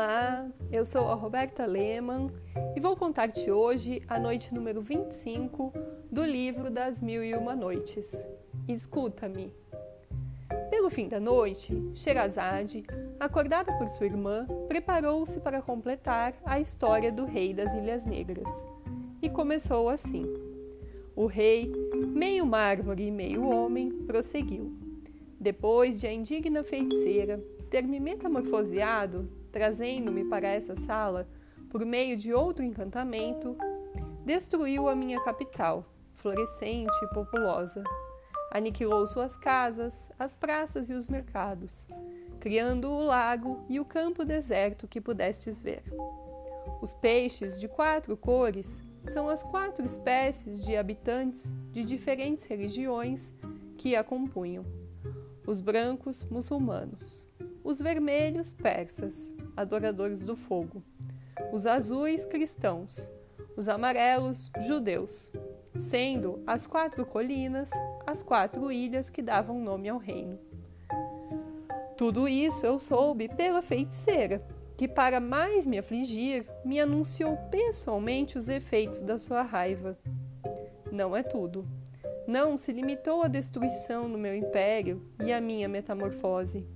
Olá, eu sou a Roberta Lehmann e vou contar-te hoje a noite número 25 do livro das Mil e Uma Noites. Escuta-me. Pelo fim da noite, Sherazade, acordada por sua irmã, preparou-se para completar a história do rei das Ilhas Negras. E começou assim. O rei, meio mármore e meio homem, prosseguiu. Depois de a indigna feiticeira ter me metamorfoseado trazendo-me para essa sala por meio de outro encantamento, destruiu a minha capital, florescente e populosa. Aniquilou suas casas, as praças e os mercados, criando o lago e o campo deserto que pudestes ver. Os peixes de quatro cores são as quatro espécies de habitantes de diferentes religiões que a compunham. Os brancos, muçulmanos, os vermelhos, persas, adoradores do fogo, os azuis, cristãos, os amarelos, judeus, sendo as quatro colinas as quatro ilhas que davam nome ao reino. Tudo isso eu soube pela feiticeira, que, para mais me afligir, me anunciou pessoalmente os efeitos da sua raiva. Não é tudo. Não se limitou à destruição no meu império e à minha metamorfose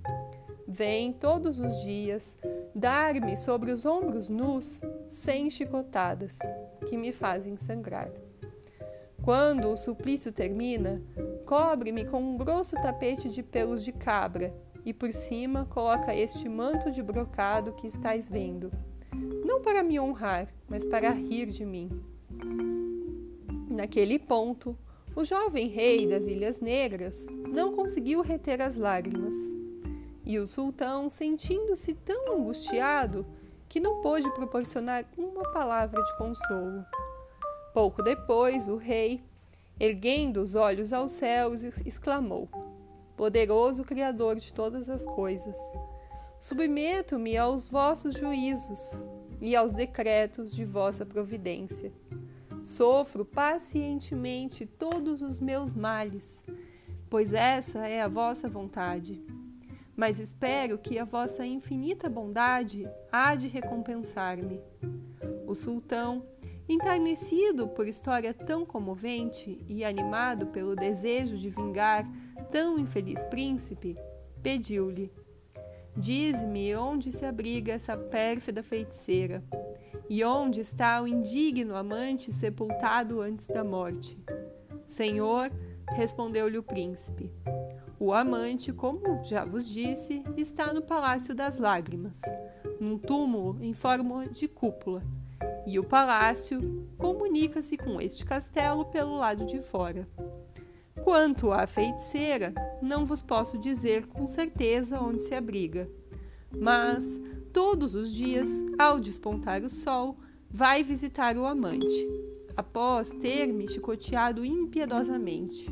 vem todos os dias dar-me sobre os ombros nus cem chicotadas que me fazem sangrar. Quando o suplício termina, cobre-me com um grosso tapete de pelos de cabra e por cima coloca este manto de brocado que estáis vendo, não para me honrar, mas para rir de mim. Naquele ponto, o jovem rei das Ilhas Negras não conseguiu reter as lágrimas e o sultão, sentindo-se tão angustiado que não pôde proporcionar uma palavra de consolo. Pouco depois, o rei, erguendo os olhos aos céus, exclamou: Poderoso Criador de todas as coisas, submeto-me aos vossos juízos e aos decretos de vossa providência. Sofro pacientemente todos os meus males, pois essa é a vossa vontade mas espero que a vossa infinita bondade há de recompensar-me. O sultão, enternecido por história tão comovente e animado pelo desejo de vingar tão infeliz príncipe, pediu-lhe: Diz-me onde se abriga essa pérfida feiticeira, e onde está o indigno amante sepultado antes da morte. Senhor, respondeu-lhe o príncipe, o amante, como já vos disse, está no Palácio das Lágrimas, num túmulo em forma de cúpula, e o palácio comunica-se com este castelo pelo lado de fora. Quanto à feiticeira, não vos posso dizer com certeza onde se abriga, mas todos os dias, ao despontar o sol, vai visitar o amante, após ter me chicoteado impiedosamente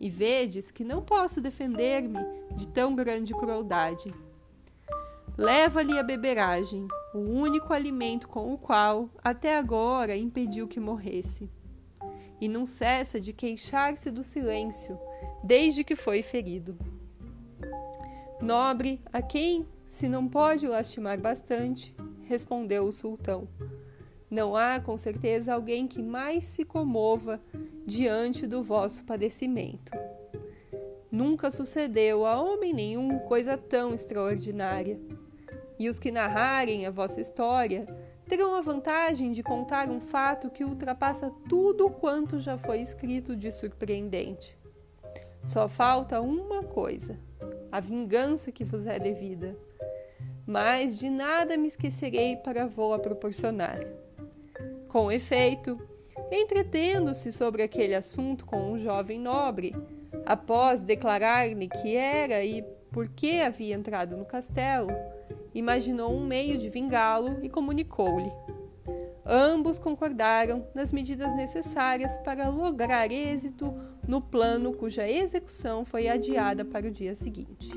e vedes que não posso defender-me de tão grande crueldade. Leva-lhe a beberagem, o único alimento com o qual até agora impediu que morresse. E não cessa de queixar-se do silêncio, desde que foi ferido. Nobre, a quem se não pode lastimar bastante, respondeu o sultão. Não há, com certeza, alguém que mais se comova diante do vosso padecimento. Nunca sucedeu a homem nenhum coisa tão extraordinária. E os que narrarem a vossa história terão a vantagem de contar um fato que ultrapassa tudo quanto já foi escrito de surpreendente. Só falta uma coisa: a vingança que vos é devida. Mas de nada me esquecerei para vou-a proporcionar. Com efeito, entretendo-se sobre aquele assunto com um jovem nobre, após declarar-lhe que era e por que havia entrado no castelo, imaginou um meio de vingá-lo e comunicou-lhe. Ambos concordaram nas medidas necessárias para lograr êxito no plano cuja execução foi adiada para o dia seguinte.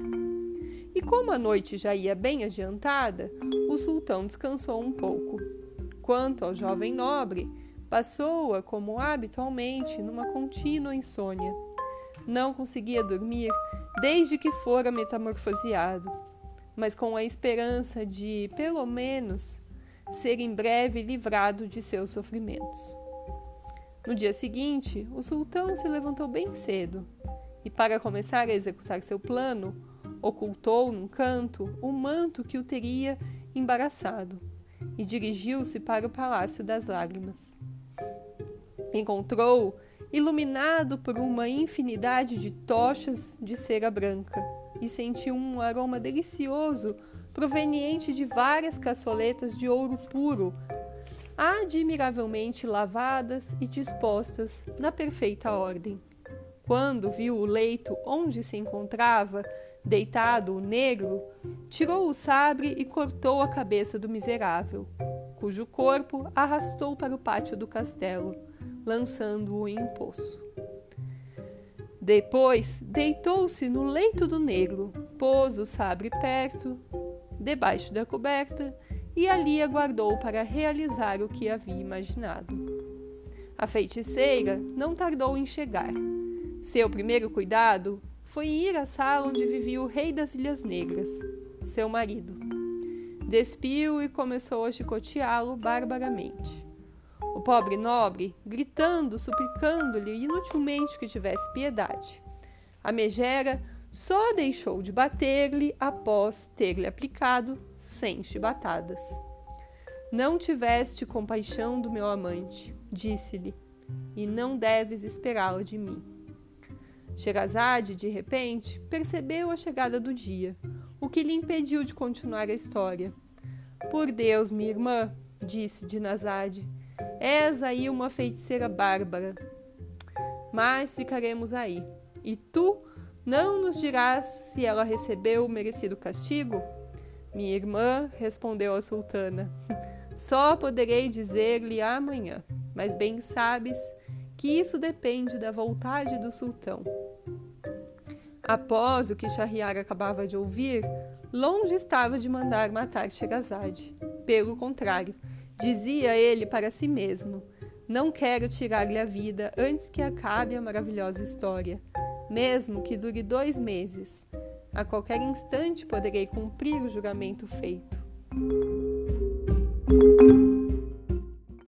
E como a noite já ia bem adiantada, o sultão descansou um pouco. Quanto ao jovem nobre, Passou-a, como habitualmente, numa contínua insônia. Não conseguia dormir desde que fora metamorfoseado. mas com a esperança de, pelo menos, ser em breve livrado de seus sofrimentos. No dia seguinte, o sultão se levantou bem cedo e, para começar a executar seu plano, ocultou num canto o manto que o teria embaraçado e dirigiu-se para o Palácio das Lágrimas. Encontrou iluminado por uma infinidade de tochas de cera branca, e sentiu um aroma delicioso proveniente de várias caçoletas de ouro puro, admiravelmente lavadas e dispostas na perfeita ordem. Quando viu o leito onde se encontrava deitado o negro, tirou o sabre e cortou a cabeça do miserável, cujo corpo arrastou para o pátio do castelo lançando-o em um poço. Depois deitou-se no leito do negro, pôs o sabre perto, debaixo da coberta, e ali aguardou para realizar o que havia imaginado. A feiticeira não tardou em chegar. Seu primeiro cuidado foi ir à sala onde vivia o rei das Ilhas Negras, seu marido. Despiu e começou a chicoteá-lo barbaramente. O pobre nobre, gritando, suplicando-lhe inutilmente que tivesse piedade. A megera só deixou de bater-lhe após ter-lhe aplicado cem chibatadas. Não tiveste compaixão do meu amante, disse-lhe, e não deves esperá-la de mim. Sherazade, de repente, percebeu a chegada do dia, o que lhe impediu de continuar a história. Por Deus, minha irmã, disse Dinazade, És aí uma feiticeira bárbara. Mas ficaremos aí. E tu não nos dirás se ela recebeu o merecido castigo? Minha irmã respondeu a sultana: Só poderei dizer-lhe amanhã, mas bem sabes que isso depende da vontade do sultão. Após o que Shahriar acabava de ouvir, longe estava de mandar matar Sherazade. Pelo contrário, Dizia ele para si mesmo: Não quero tirar-lhe a vida antes que acabe a maravilhosa história, mesmo que dure dois meses. A qualquer instante poderei cumprir o juramento feito.